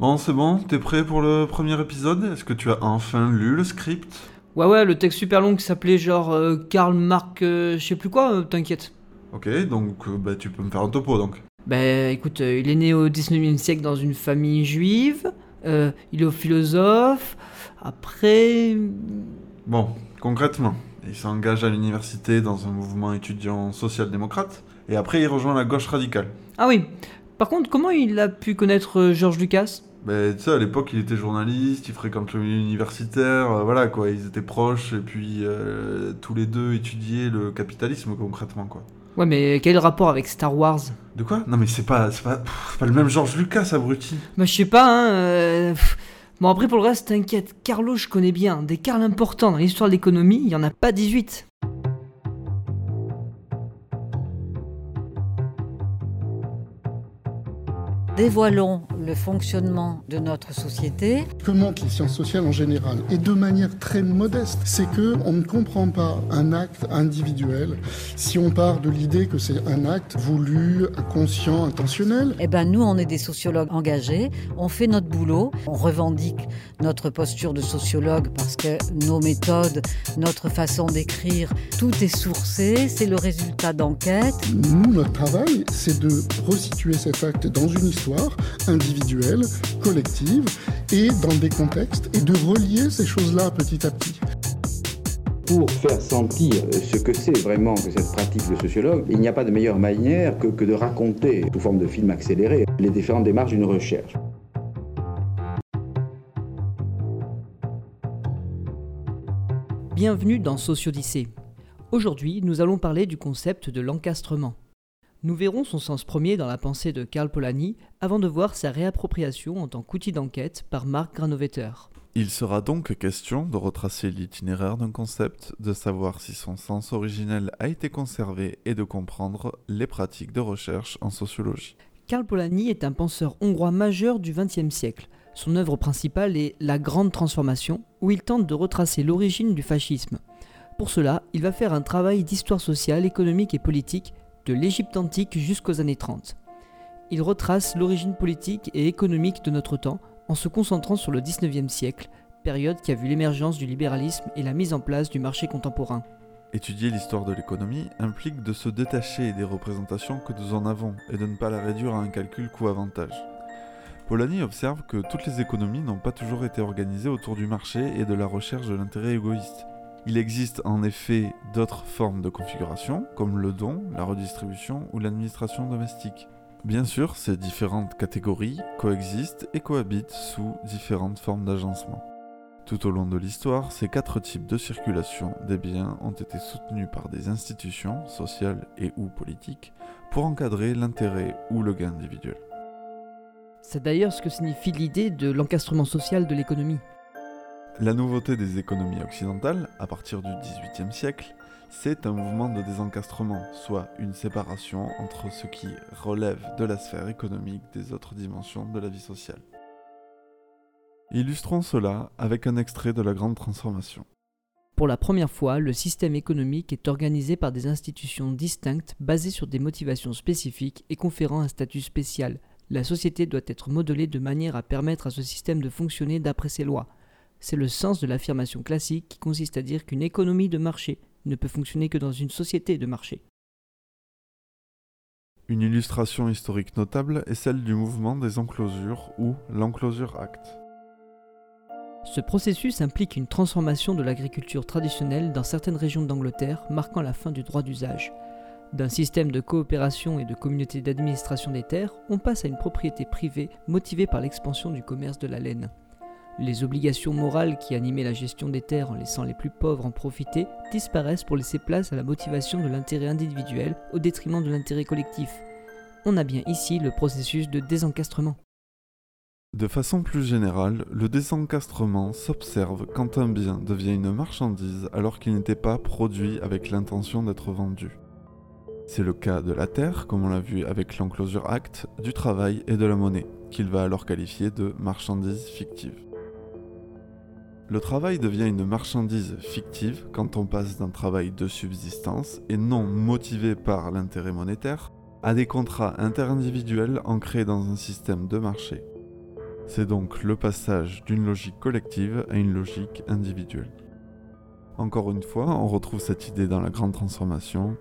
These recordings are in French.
Bon, c'est bon, t'es prêt pour le premier épisode? Est-ce que tu as enfin lu le script? Ouais, ouais, le texte super long qui s'appelait genre euh, Karl Marx, euh, je sais plus quoi, euh, t'inquiète. Ok, donc bah, tu peux me faire un topo donc. Bah écoute, il est né au 19e siècle dans une famille juive, il est philosophe, après... Bon, concrètement, il s'engage à l'université dans un mouvement étudiant social-démocrate, et après il rejoint la gauche radicale. Ah oui, par contre, comment il a pu connaître Georges Lucas? Bah, tu sais, à l'époque, il était journaliste, il fréquente le milieu universitaire, euh, voilà quoi, ils étaient proches, et puis euh, tous les deux étudiaient le capitalisme concrètement quoi. Ouais, mais quel est le rapport avec Star Wars? De quoi? Non mais c'est pas, c'est pas, pff, c'est pas le même Georges Lucas, abruti. Bah je sais pas, hein... euh, pff. Bon après pour le reste, t'inquiète, Carlo je connais bien, des Carls importants dans l'histoire de l'économie, il y en a pas 18. Dévoilons le fonctionnement de notre société. que montrent les sciences sociales en général, et de manière très modeste, c'est que on ne comprend pas un acte individuel si on part de l'idée que c'est un acte voulu, conscient, intentionnel. Eh ben nous, on est des sociologues engagés, on fait notre boulot, on revendique notre posture de sociologue parce que nos méthodes, notre façon d'écrire, tout est sourcé, c'est le résultat d'enquêtes. Nous, notre travail, c'est de resituer cet acte dans une histoire individuelle, collective, et dans des contextes, et de relier ces choses-là petit à petit. Pour faire sentir ce que c'est vraiment que cette pratique de sociologue, il n'y a pas de meilleure manière que, que de raconter, sous forme de film accéléré, les différentes démarches d'une recherche. Bienvenue dans Sociodyssée. Aujourd'hui, nous allons parler du concept de l'encastrement. Nous verrons son sens premier dans la pensée de Karl Polanyi avant de voir sa réappropriation en tant qu'outil d'enquête par Mark Granovetter. Il sera donc question de retracer l'itinéraire d'un concept, de savoir si son sens originel a été conservé et de comprendre les pratiques de recherche en sociologie. Karl Polanyi est un penseur hongrois majeur du XXe siècle. Son œuvre principale est La Grande Transformation, où il tente de retracer l'origine du fascisme. Pour cela, il va faire un travail d'histoire sociale, économique et politique de l'Égypte antique jusqu'aux années 30. Il retrace l'origine politique et économique de notre temps en se concentrant sur le 19e siècle, période qui a vu l'émergence du libéralisme et la mise en place du marché contemporain. Étudier l'histoire de l'économie implique de se détacher des représentations que nous en avons et de ne pas la réduire à un calcul coût-avantage. Polanyi observe que toutes les économies n'ont pas toujours été organisées autour du marché et de la recherche de l'intérêt égoïste. Il existe en effet d'autres formes de configuration, comme le don, la redistribution ou l'administration domestique. Bien sûr, ces différentes catégories coexistent et cohabitent sous différentes formes d'agencement. Tout au long de l'histoire, ces quatre types de circulation des biens ont été soutenus par des institutions, sociales et ou politiques, pour encadrer l'intérêt ou le gain individuel. C'est d'ailleurs ce que signifie l'idée de l'encastrement social de l'économie. La nouveauté des économies occidentales, à partir du XVIIIe siècle, c'est un mouvement de désencastrement, soit une séparation entre ce qui relève de la sphère économique des autres dimensions de la vie sociale. Illustrons cela avec un extrait de la Grande Transformation. Pour la première fois, le système économique est organisé par des institutions distinctes basées sur des motivations spécifiques et conférant un statut spécial. La société doit être modelée de manière à permettre à ce système de fonctionner d'après ses lois. C'est le sens de l'affirmation classique qui consiste à dire qu'une économie de marché ne peut fonctionner que dans une société de marché. Une illustration historique notable est celle du mouvement des enclosures ou l'Enclosure Act. Ce processus implique une transformation de l'agriculture traditionnelle dans certaines régions d'Angleterre, marquant la fin du droit d'usage. D'un système de coopération et de communauté d'administration des terres, on passe à une propriété privée motivée par l'expansion du commerce de la laine. Les obligations morales qui animaient la gestion des terres en laissant les plus pauvres en profiter disparaissent pour laisser place à la motivation de l'intérêt individuel au détriment de l'intérêt collectif. On a bien ici le processus de désencastrement. De façon plus générale, le désencastrement s'observe quand un bien devient une marchandise alors qu'il n'était pas produit avec l'intention d'être vendu. C'est le cas de la terre, comme on l'a vu avec l'Enclosure Act, du travail et de la monnaie, qu'il va alors qualifier de marchandise fictive. Le travail devient une marchandise fictive quand on passe d'un travail de subsistance et non motivé par l'intérêt monétaire à des contrats interindividuels ancrés dans un système de marché. C'est donc le passage d'une logique collective à une logique individuelle. Encore une fois, on retrouve cette idée dans la grande transformation.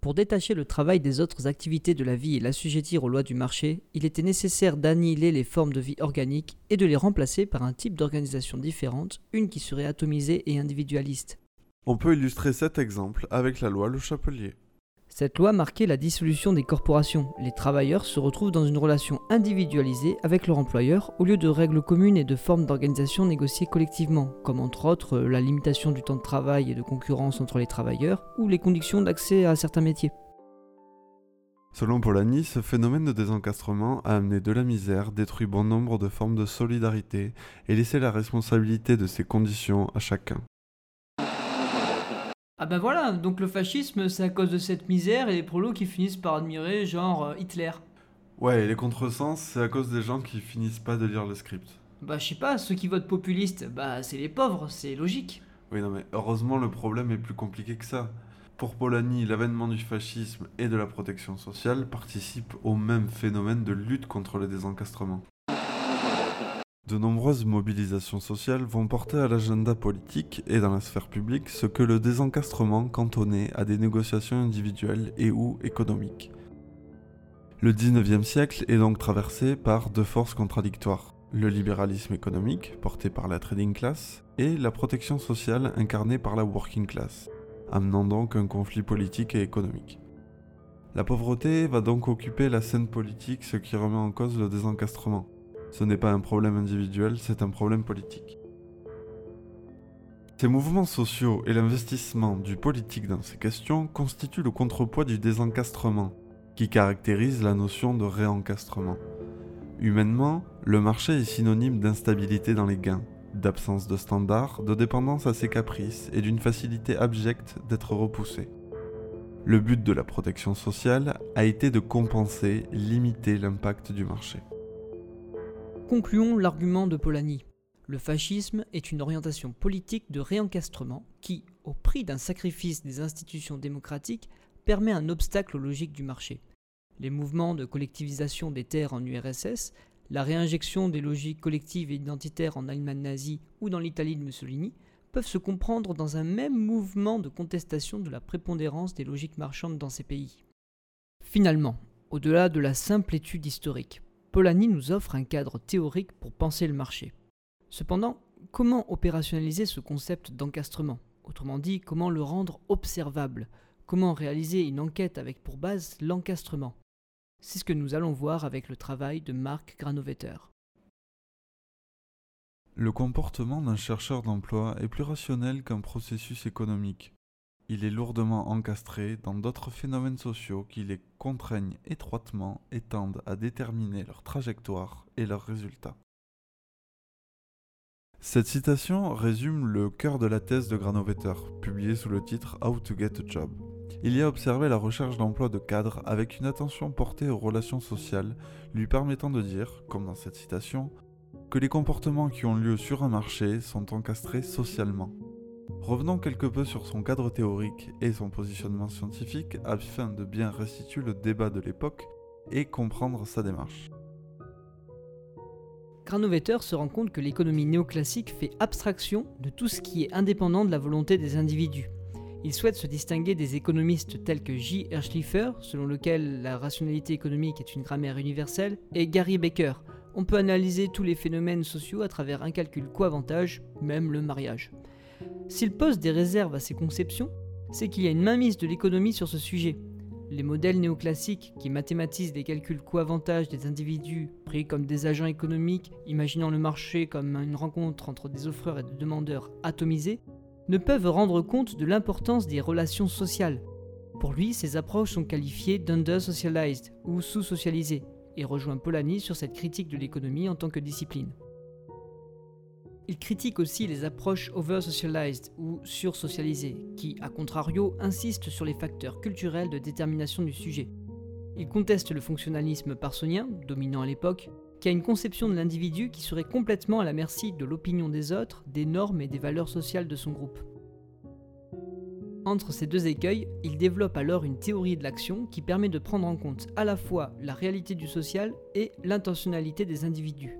Pour détacher le travail des autres activités de la vie et l'assujettir aux lois du marché, il était nécessaire d'annihiler les formes de vie organiques et de les remplacer par un type d'organisation différente, une qui serait atomisée et individualiste. On peut illustrer cet exemple avec la loi Le Chapelier. Cette loi marquait la dissolution des corporations. Les travailleurs se retrouvent dans une relation individualisée avec leur employeur au lieu de règles communes et de formes d'organisation négociées collectivement, comme entre autres la limitation du temps de travail et de concurrence entre les travailleurs ou les conditions d'accès à certains métiers. Selon Polanyi, ce phénomène de désencastrement a amené de la misère, détruit bon nombre de formes de solidarité et laissé la responsabilité de ces conditions à chacun. Ah ben voilà, donc le fascisme c'est à cause de cette misère et les prolos qui finissent par admirer genre euh, Hitler. Ouais, et les contresens, c'est à cause des gens qui finissent pas de lire le script. Bah je sais pas, ceux qui votent populistes, bah c'est les pauvres, c'est logique. Oui, non mais heureusement le problème est plus compliqué que ça. Pour Polanyi, l'avènement du fascisme et de la protection sociale participent au même phénomène de lutte contre le désencastrement. De nombreuses mobilisations sociales vont porter à l'agenda politique et dans la sphère publique ce que le désencastrement cantonnait à des négociations individuelles et ou économiques. Le 19e siècle est donc traversé par deux forces contradictoires, le libéralisme économique, porté par la trading class, et la protection sociale incarnée par la working class, amenant donc un conflit politique et économique. La pauvreté va donc occuper la scène politique, ce qui remet en cause le désencastrement. Ce n'est pas un problème individuel, c'est un problème politique. Ces mouvements sociaux et l'investissement du politique dans ces questions constituent le contrepoids du désencastrement, qui caractérise la notion de réencastrement. Humainement, le marché est synonyme d'instabilité dans les gains, d'absence de standards, de dépendance à ses caprices et d'une facilité abjecte d'être repoussé. Le but de la protection sociale a été de compenser, limiter l'impact du marché. Concluons l'argument de Polanyi. Le fascisme est une orientation politique de réencastrement qui, au prix d'un sacrifice des institutions démocratiques, permet un obstacle aux logiques du marché. Les mouvements de collectivisation des terres en URSS, la réinjection des logiques collectives et identitaires en Allemagne nazie ou dans l'Italie de Mussolini peuvent se comprendre dans un même mouvement de contestation de la prépondérance des logiques marchandes dans ces pays. Finalement, au-delà de la simple étude historique, Polanyi nous offre un cadre théorique pour penser le marché. Cependant, comment opérationnaliser ce concept d'encastrement? Autrement dit, comment le rendre observable? Comment réaliser une enquête avec pour base l'encastrement? C'est ce que nous allons voir avec le travail de Marc Granovetter. Le comportement d'un chercheur d'emploi est plus rationnel qu'un processus économique. Il est lourdement encastré dans d'autres phénomènes sociaux qui les contraignent étroitement et tendent à déterminer leur trajectoire et leurs résultats. Cette citation résume le cœur de la thèse de Granovetter, publiée sous le titre How to Get a Job. Il y a observé la recherche d'emploi de cadres avec une attention portée aux relations sociales, lui permettant de dire, comme dans cette citation, que les comportements qui ont lieu sur un marché sont encastrés socialement. Revenons quelque peu sur son cadre théorique et son positionnement scientifique afin de bien restituer le débat de l'époque et comprendre sa démarche. Granovetter se rend compte que l'économie néoclassique fait abstraction de tout ce qui est indépendant de la volonté des individus. Il souhaite se distinguer des économistes tels que J. Herschliefer, selon lequel la rationalité économique est une grammaire universelle, et Gary Baker. On peut analyser tous les phénomènes sociaux à travers un calcul co-avantage, même le mariage. S'il pose des réserves à ces conceptions, c'est qu'il y a une mainmise de l'économie sur ce sujet. Les modèles néoclassiques qui mathématisent les calculs coût-avantage des individus pris comme des agents économiques, imaginant le marché comme une rencontre entre des offreurs et des demandeurs atomisés, ne peuvent rendre compte de l'importance des relations sociales. Pour lui, ces approches sont qualifiées d'under-socialized ou sous-socialisées, et rejoint Polanyi sur cette critique de l'économie en tant que discipline. Il critique aussi les approches over-socialized ou sur-socialisées, qui, à contrario, insistent sur les facteurs culturels de détermination du sujet. Il conteste le fonctionnalisme parsonien, dominant à l'époque, qui a une conception de l'individu qui serait complètement à la merci de l'opinion des autres, des normes et des valeurs sociales de son groupe. Entre ces deux écueils, il développe alors une théorie de l'action qui permet de prendre en compte à la fois la réalité du social et l'intentionnalité des individus.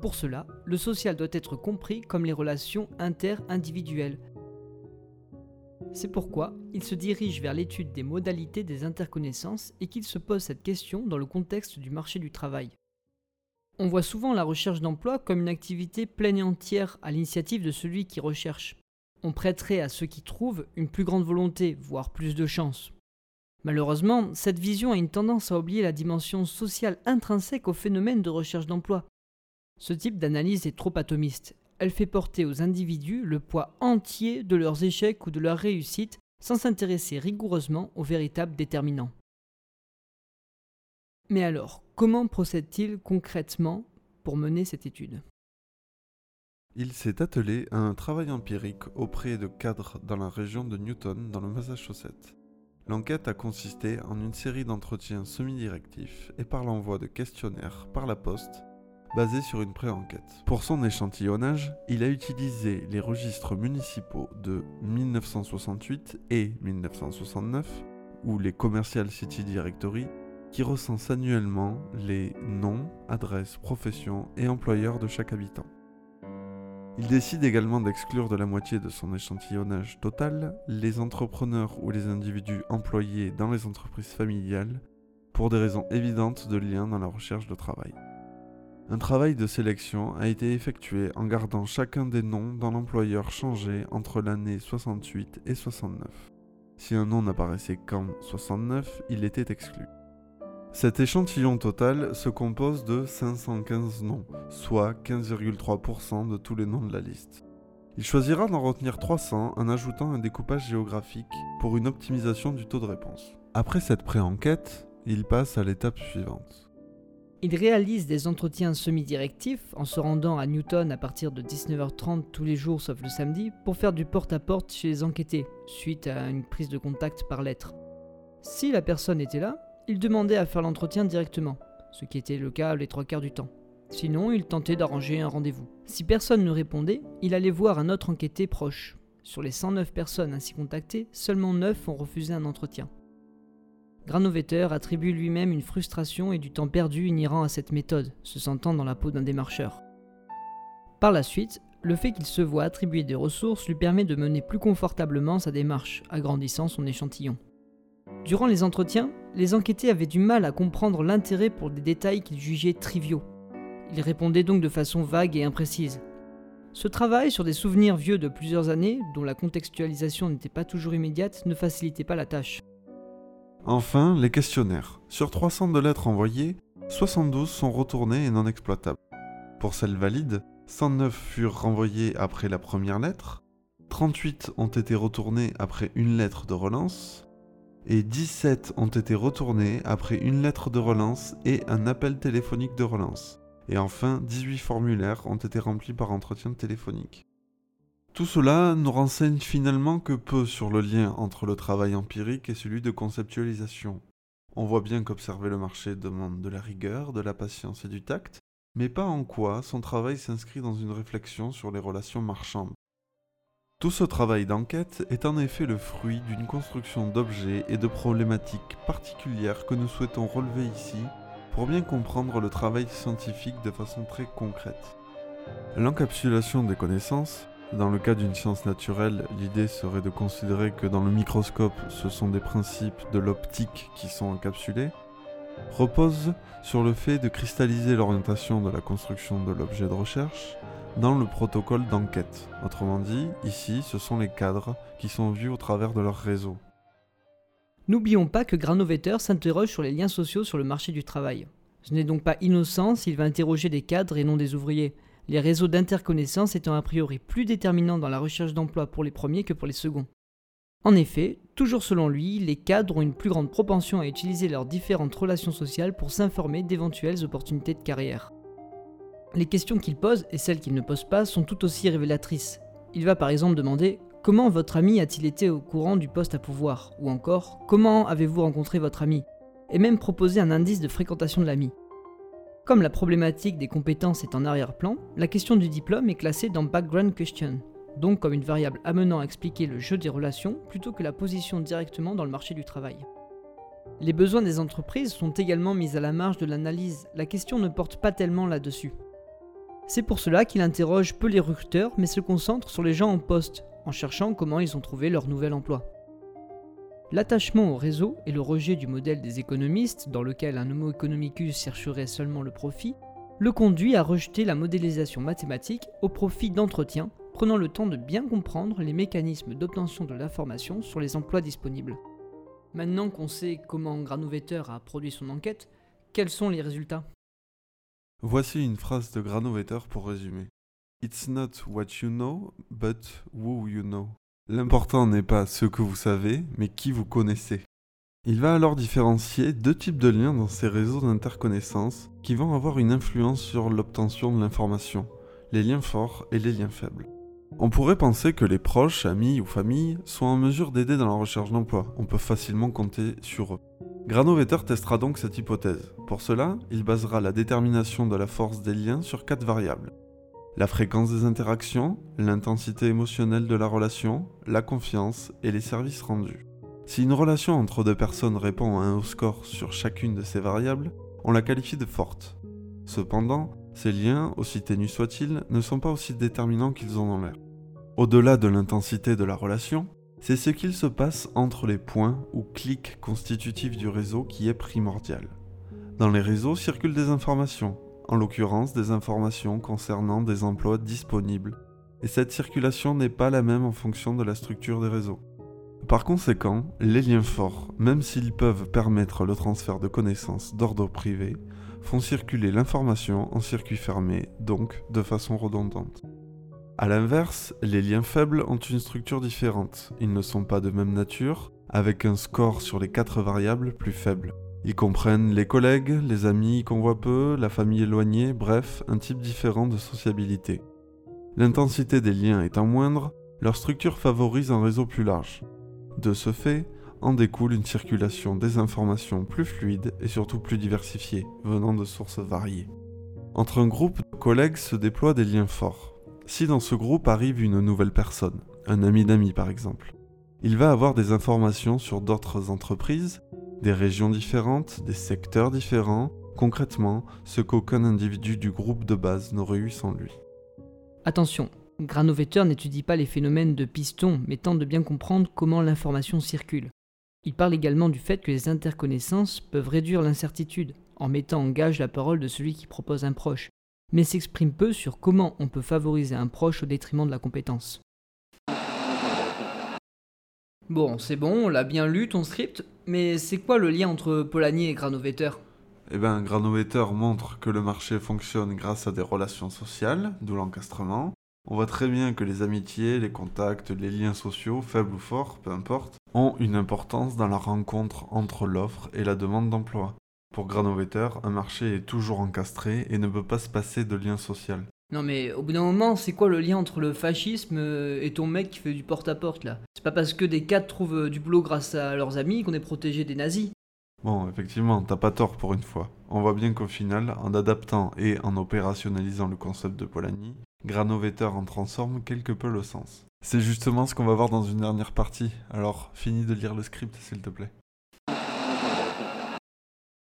Pour cela, le social doit être compris comme les relations inter-individuelles. C'est pourquoi il se dirige vers l'étude des modalités des interconnaissances et qu'il se pose cette question dans le contexte du marché du travail. On voit souvent la recherche d'emploi comme une activité pleine et entière à l'initiative de celui qui recherche. On prêterait à ceux qui trouvent une plus grande volonté, voire plus de chance. Malheureusement, cette vision a une tendance à oublier la dimension sociale intrinsèque au phénomène de recherche d'emploi. Ce type d'analyse est trop atomiste. Elle fait porter aux individus le poids entier de leurs échecs ou de leurs réussites sans s'intéresser rigoureusement aux véritables déterminants. Mais alors, comment procède-t-il concrètement pour mener cette étude? Il s'est attelé à un travail empirique auprès de cadres dans la région de Newton, dans le Massachusetts. L'enquête a consisté en une série d'entretiens semi-directifs et par l'envoi de questionnaires par la poste basés sur une pré-enquête. Pour son échantillonnage, il a utilisé les registres municipaux de 1968 et 1969 ou les Commercial City Directory qui recensent annuellement les noms, adresses, professions et employeurs de chaque habitant. Il décide également d'exclure de la moitié de son échantillonnage total les entrepreneurs ou les individus employés dans les entreprises familiales pour des raisons évidentes de lien dans la recherche de travail. Un travail de sélection a été effectué en gardant chacun des noms dans l'employeur changé entre l'année 68 et 69. Si un nom n'apparaissait qu'en 69, il était exclu. Cet échantillon total se compose de 515 noms, soit 15,3% de tous les noms de la liste. Il choisira d'en retenir 300 en ajoutant un découpage géographique pour une optimisation du taux de réponse. Après cette pré-enquête, il passe à l'étape suivante. Il réalise des entretiens semi-directifs en se rendant à Newton à partir de 19h30 tous les jours sauf le samedi pour faire du porte-à-porte chez les enquêtés, suite à une prise de contact par lettre. Si la personne était là, il demandait à faire l'entretien directement, ce qui était le cas les trois quarts du temps. Sinon, il tentait d'arranger un rendez-vous. Si personne ne répondait, il allait voir un autre enquêté proche. Sur les 109 personnes ainsi contactées, seulement 9 ont refusé un entretien. Granovetter attribue lui-même une frustration et du temps perdu inhérent à cette méthode, se sentant dans la peau d'un démarcheur. Par la suite, le fait qu'il se voit attribuer des ressources lui permet de mener plus confortablement sa démarche, agrandissant son échantillon. Durant les entretiens, les enquêtés avaient du mal à comprendre l'intérêt pour des détails qu'ils jugeaient triviaux. Ils répondaient donc de façon vague et imprécise. Ce travail sur des souvenirs vieux de plusieurs années, dont la contextualisation n'était pas toujours immédiate, ne facilitait pas la tâche. Enfin, les questionnaires. Sur 300 de lettres envoyées, 72 sont retournées et non exploitables. Pour celles valides, 109 furent renvoyées après la première lettre, 38 ont été retournées après une lettre de relance, et 17 ont été retournés après une lettre de relance et un appel téléphonique de relance. Et enfin, 18 formulaires ont été remplis par entretien téléphonique. Tout cela nous renseigne finalement que peu sur le lien entre le travail empirique et celui de conceptualisation. On voit bien qu'observer le marché demande de la rigueur, de la patience et du tact, mais pas en quoi son travail s'inscrit dans une réflexion sur les relations marchandes. Tout ce travail d'enquête est en effet le fruit d'une construction d'objets et de problématiques particulières que nous souhaitons relever ici pour bien comprendre le travail scientifique de façon très concrète. L'encapsulation des connaissances, dans le cas d'une science naturelle, l'idée serait de considérer que dans le microscope, ce sont des principes de l'optique qui sont encapsulés, repose sur le fait de cristalliser l'orientation de la construction de l'objet de recherche dans le protocole d'enquête. Autrement dit, ici, ce sont les cadres qui sont vus au travers de leur réseau. N'oublions pas que Granovetter s'interroge sur les liens sociaux sur le marché du travail. Ce n'est donc pas innocent s'il va interroger des cadres et non des ouvriers, les réseaux d'interconnaissance étant a priori plus déterminants dans la recherche d'emploi pour les premiers que pour les seconds. En effet, toujours selon lui, les cadres ont une plus grande propension à utiliser leurs différentes relations sociales pour s'informer d'éventuelles opportunités de carrière. Les questions qu'il pose et celles qu'il ne pose pas sont tout aussi révélatrices. Il va par exemple demander Comment votre ami a-t-il été au courant du poste à pouvoir? Ou encore Comment avez-vous rencontré votre ami? Et même proposer un indice de fréquentation de l'ami. Comme la problématique des compétences est en arrière-plan, la question du diplôme est classée dans Background Question, donc comme une variable amenant à expliquer le jeu des relations plutôt que la position directement dans le marché du travail. Les besoins des entreprises sont également mis à la marge de l'analyse, la question ne porte pas tellement là-dessus. C'est pour cela qu'il interroge peu les recruteurs mais se concentre sur les gens en poste, en cherchant comment ils ont trouvé leur nouvel emploi. L'attachement au réseau et le rejet du modèle des économistes, dans lequel un homo economicus chercherait seulement le profit, le conduit à rejeter la modélisation mathématique au profit d'entretien, prenant le temps de bien comprendre les mécanismes d'obtention de l'information sur les emplois disponibles. Maintenant qu'on sait comment Granovetter a produit son enquête, quels sont les résultats? Voici une phrase de Granovetter pour résumer. It's not what you know, but who you know. L'important n'est pas ce que vous savez, mais qui vous connaissez. Il va alors différencier deux types de liens dans ces réseaux d'interconnaissance qui vont avoir une influence sur l'obtention de l'information, les liens forts et les liens faibles. On pourrait penser que les proches, amis ou familles sont en mesure d'aider dans la recherche d'emploi, on peut facilement compter sur eux. Granovetter testera donc cette hypothèse. Pour cela, il basera la détermination de la force des liens sur quatre variables. La fréquence des interactions, l'intensité émotionnelle de la relation, la confiance et les services rendus. Si une relation entre deux personnes répond à un haut score sur chacune de ces variables, on la qualifie de forte. Cependant, ces liens, aussi ténus soient-ils, ne sont pas aussi déterminants qu'ils en ont l'air. Au-delà de l'intensité de la relation, c'est ce qu'il se passe entre les points ou clics constitutifs du réseau qui est primordial. Dans les réseaux circulent des informations, en l'occurrence des informations concernant des emplois disponibles, et cette circulation n'est pas la même en fonction de la structure des réseaux. Par conséquent, les liens forts, même s'ils peuvent permettre le transfert de connaissances d'ordre privé, font circuler l'information en circuit fermé, donc de façon redondante. A l'inverse, les liens faibles ont une structure différente. Ils ne sont pas de même nature, avec un score sur les quatre variables plus faible. Ils comprennent les collègues, les amis qu'on voit peu, la famille éloignée, bref, un type différent de sociabilité. L'intensité des liens étant moindre, leur structure favorise un réseau plus large. De ce fait, en découle une circulation des informations plus fluide et surtout plus diversifiée, venant de sources variées. Entre un groupe de collègues se déploient des liens forts. Si dans ce groupe arrive une nouvelle personne, un ami d'amis par exemple, il va avoir des informations sur d'autres entreprises, des régions différentes, des secteurs différents, concrètement ce qu'aucun individu du groupe de base n'aurait eu sans lui. Attention, Granovetter n'étudie pas les phénomènes de piston, mais tente de bien comprendre comment l'information circule. Il parle également du fait que les interconnaissances peuvent réduire l'incertitude, en mettant en gage la parole de celui qui propose un proche, mais s'exprime peu sur comment on peut favoriser un proche au détriment de la compétence. Bon, c'est bon, on l'a bien lu ton script, mais c'est quoi le lien entre Polanyi et Granovetter? Eh bien, Granovetter montre que le marché fonctionne grâce à des relations sociales, d'où l'encastrement. On voit très bien que les amitiés, les contacts, les liens sociaux, faibles ou forts, peu importe, ont une importance dans la rencontre entre l'offre et la demande d'emploi. Pour Granovetter, un marché est toujours encastré et ne peut pas se passer de lien social. Non mais au bout d'un moment, c'est quoi le lien entre le fascisme euh, et ton mec qui fait du porte-à-porte là? C'est pas parce que des cadres trouvent euh, du boulot grâce à leurs amis qu'on est protégé des nazis? Bon, effectivement, t'as pas tort pour une fois. On voit bien qu'au final, en adaptant et en opérationnalisant le concept de Polanyi, Granovetter en transforme quelque peu le sens. C'est justement ce qu'on va voir dans une dernière partie, alors finis de lire le script s'il te plaît.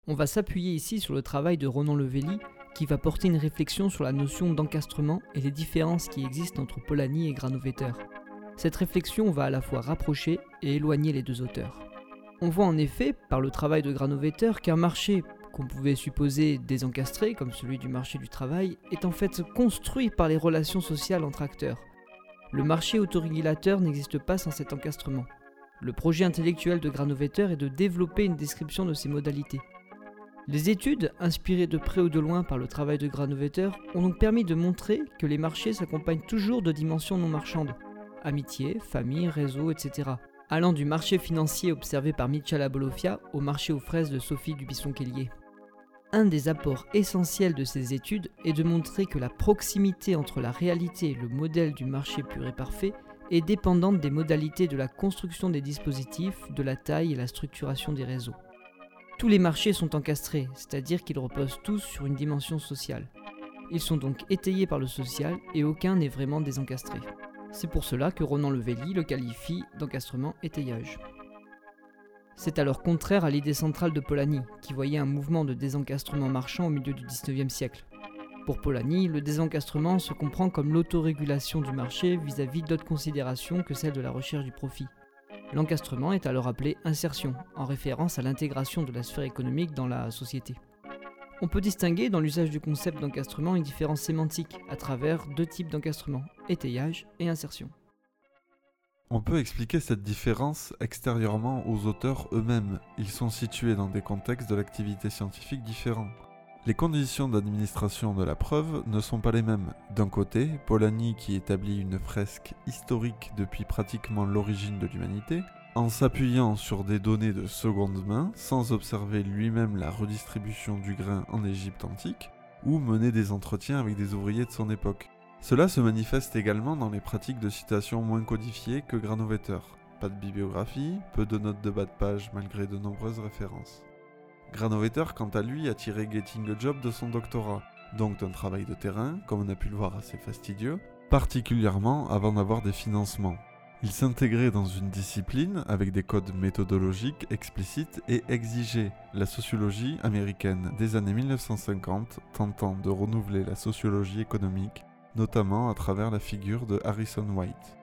On va s'appuyer ici sur le travail de Ronan Levelli qui va porter une réflexion sur la notion d'encastrement et les différences qui existent entre Polanyi et Granovetter. Cette réflexion va à la fois rapprocher et éloigner les deux auteurs. On voit en effet, par le travail de Granovetter, qu'un marché qu'on pouvait supposer désencastré, comme celui du marché du travail, est en fait construit par les relations sociales entre acteurs. Le marché autorégulateur n'existe pas sans cet encastrement. Le projet intellectuel de Granovetter est de développer une description de ces modalités. Les études, inspirées de près ou de loin par le travail de Granovetter, ont donc permis de montrer que les marchés s'accompagnent toujours de dimensions non marchandes amitié, famille, réseau, etc. allant du marché financier observé par Michel Abolofia au marché aux fraises de Sophie Dubisson-Kellier. Un des apports essentiels de ces études est de montrer que la proximité entre la réalité et le modèle du marché pur et parfait est dépendante des modalités de la construction des dispositifs, de la taille et la structuration des réseaux. Tous les marchés sont encastrés, c'est-à-dire qu'ils reposent tous sur une dimension sociale. Ils sont donc étayés par le social et aucun n'est vraiment désencastré. C'est pour cela que Ronan Levelli le qualifie d'encastrement étayage. C'est alors contraire à l'idée centrale de Polanyi, qui voyait un mouvement de désencastrement marchand au milieu du XIXe siècle. Pour Polanyi, le désencastrement se comprend comme l'autorégulation du marché vis-à-vis d'autres considérations que celle de la recherche du profit. L'encastrement est alors appelé insertion, en référence à l'intégration de la sphère économique dans la société. On peut distinguer dans l'usage du concept d'encastrement une différence sémantique à travers deux types d'encastrement, étayage et insertion. On peut expliquer cette différence extérieurement aux auteurs eux-mêmes. Ils sont situés dans des contextes de l'activité scientifique différents. Les conditions d'administration de la preuve ne sont pas les mêmes. D'un côté, Polanyi qui établit une fresque historique depuis pratiquement l'origine de l'humanité, en s'appuyant sur des données de seconde main, sans observer lui-même la redistribution du grain en Égypte antique, ou mener des entretiens avec des ouvriers de son époque. Cela se manifeste également dans les pratiques de citation moins codifiées que Granovetter. Pas de bibliographie, peu de notes de bas de page malgré de nombreuses références. Granovetter, quant à lui, a tiré Getting a Job de son doctorat, donc d'un travail de terrain, comme on a pu le voir assez fastidieux, particulièrement avant d'avoir des financements. Il s'intégrait dans une discipline avec des codes méthodologiques explicites et exigeait la sociologie américaine des années 1950, tentant de renouveler la sociologie économique, notamment à travers la figure de Harrison White.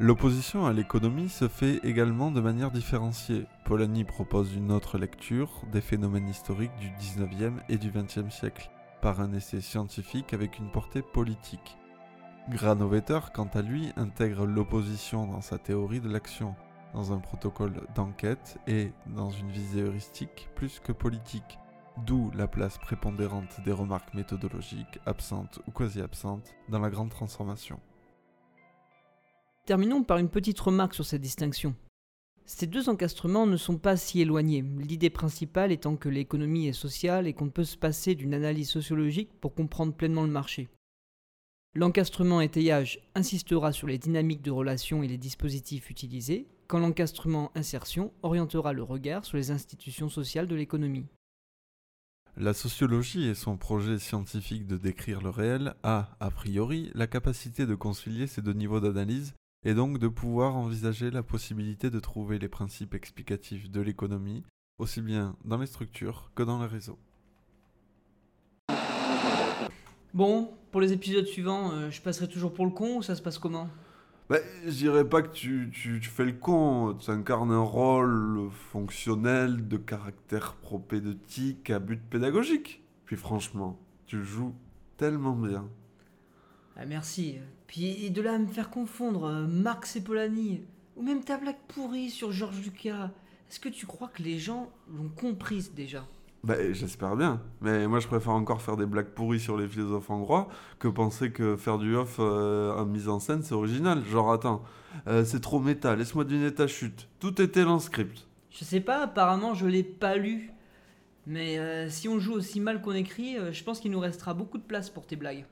L'opposition à l'économie se fait également de manière différenciée. Polanyi propose une autre lecture des phénomènes historiques du 19e et du 20e siècle, par un essai scientifique avec une portée politique. Granovetter, quant à lui, intègre l'opposition dans sa théorie de l'action, dans un protocole d'enquête et dans une visée heuristique plus que politique, d'où la place prépondérante des remarques méthodologiques, absentes ou quasi absentes, dans la grande transformation. Terminons par une petite remarque sur cette distinction. Ces deux encastrements ne sont pas si éloignés, l'idée principale étant que l'économie est sociale et qu'on ne peut se passer d'une analyse sociologique pour comprendre pleinement le marché. L'encastrement étayage insistera sur les dynamiques de relations et les dispositifs utilisés, quand l'encastrement insertion orientera le regard sur les institutions sociales de l'économie. La sociologie et son projet scientifique de décrire le réel a, a priori, la capacité de concilier ces deux niveaux d'analyse et donc de pouvoir envisager la possibilité de trouver les principes explicatifs de l'économie, aussi bien dans les structures que dans les réseaux. Bon, pour les épisodes suivants, euh, je passerai toujours pour le con ou ça se passe comment? Bah, je dirais pas que tu, tu, tu, fais le con, tu incarnes un rôle fonctionnel de caractère propédeutique à but pédagogique. Puis franchement, tu joues tellement bien. Ah, merci. Puis de là à me faire confondre euh, Marx et Polanyi, ou même ta blague pourrie sur Georges Lucas, est-ce que tu crois que les gens l'ont comprise déjà? Bah, j'espère bien. Mais moi, je préfère encore faire des blagues pourries sur les philosophes hongrois que penser que faire du off euh, en mise en scène, c'est original. Genre, attends, euh, c'est trop méta, laisse-moi deviner ta chute. Tout était dans le script. Je sais pas, apparemment, je l'ai pas lu. Mais euh, si on joue aussi mal qu'on écrit, je pense qu'il nous restera beaucoup de place pour tes blagues.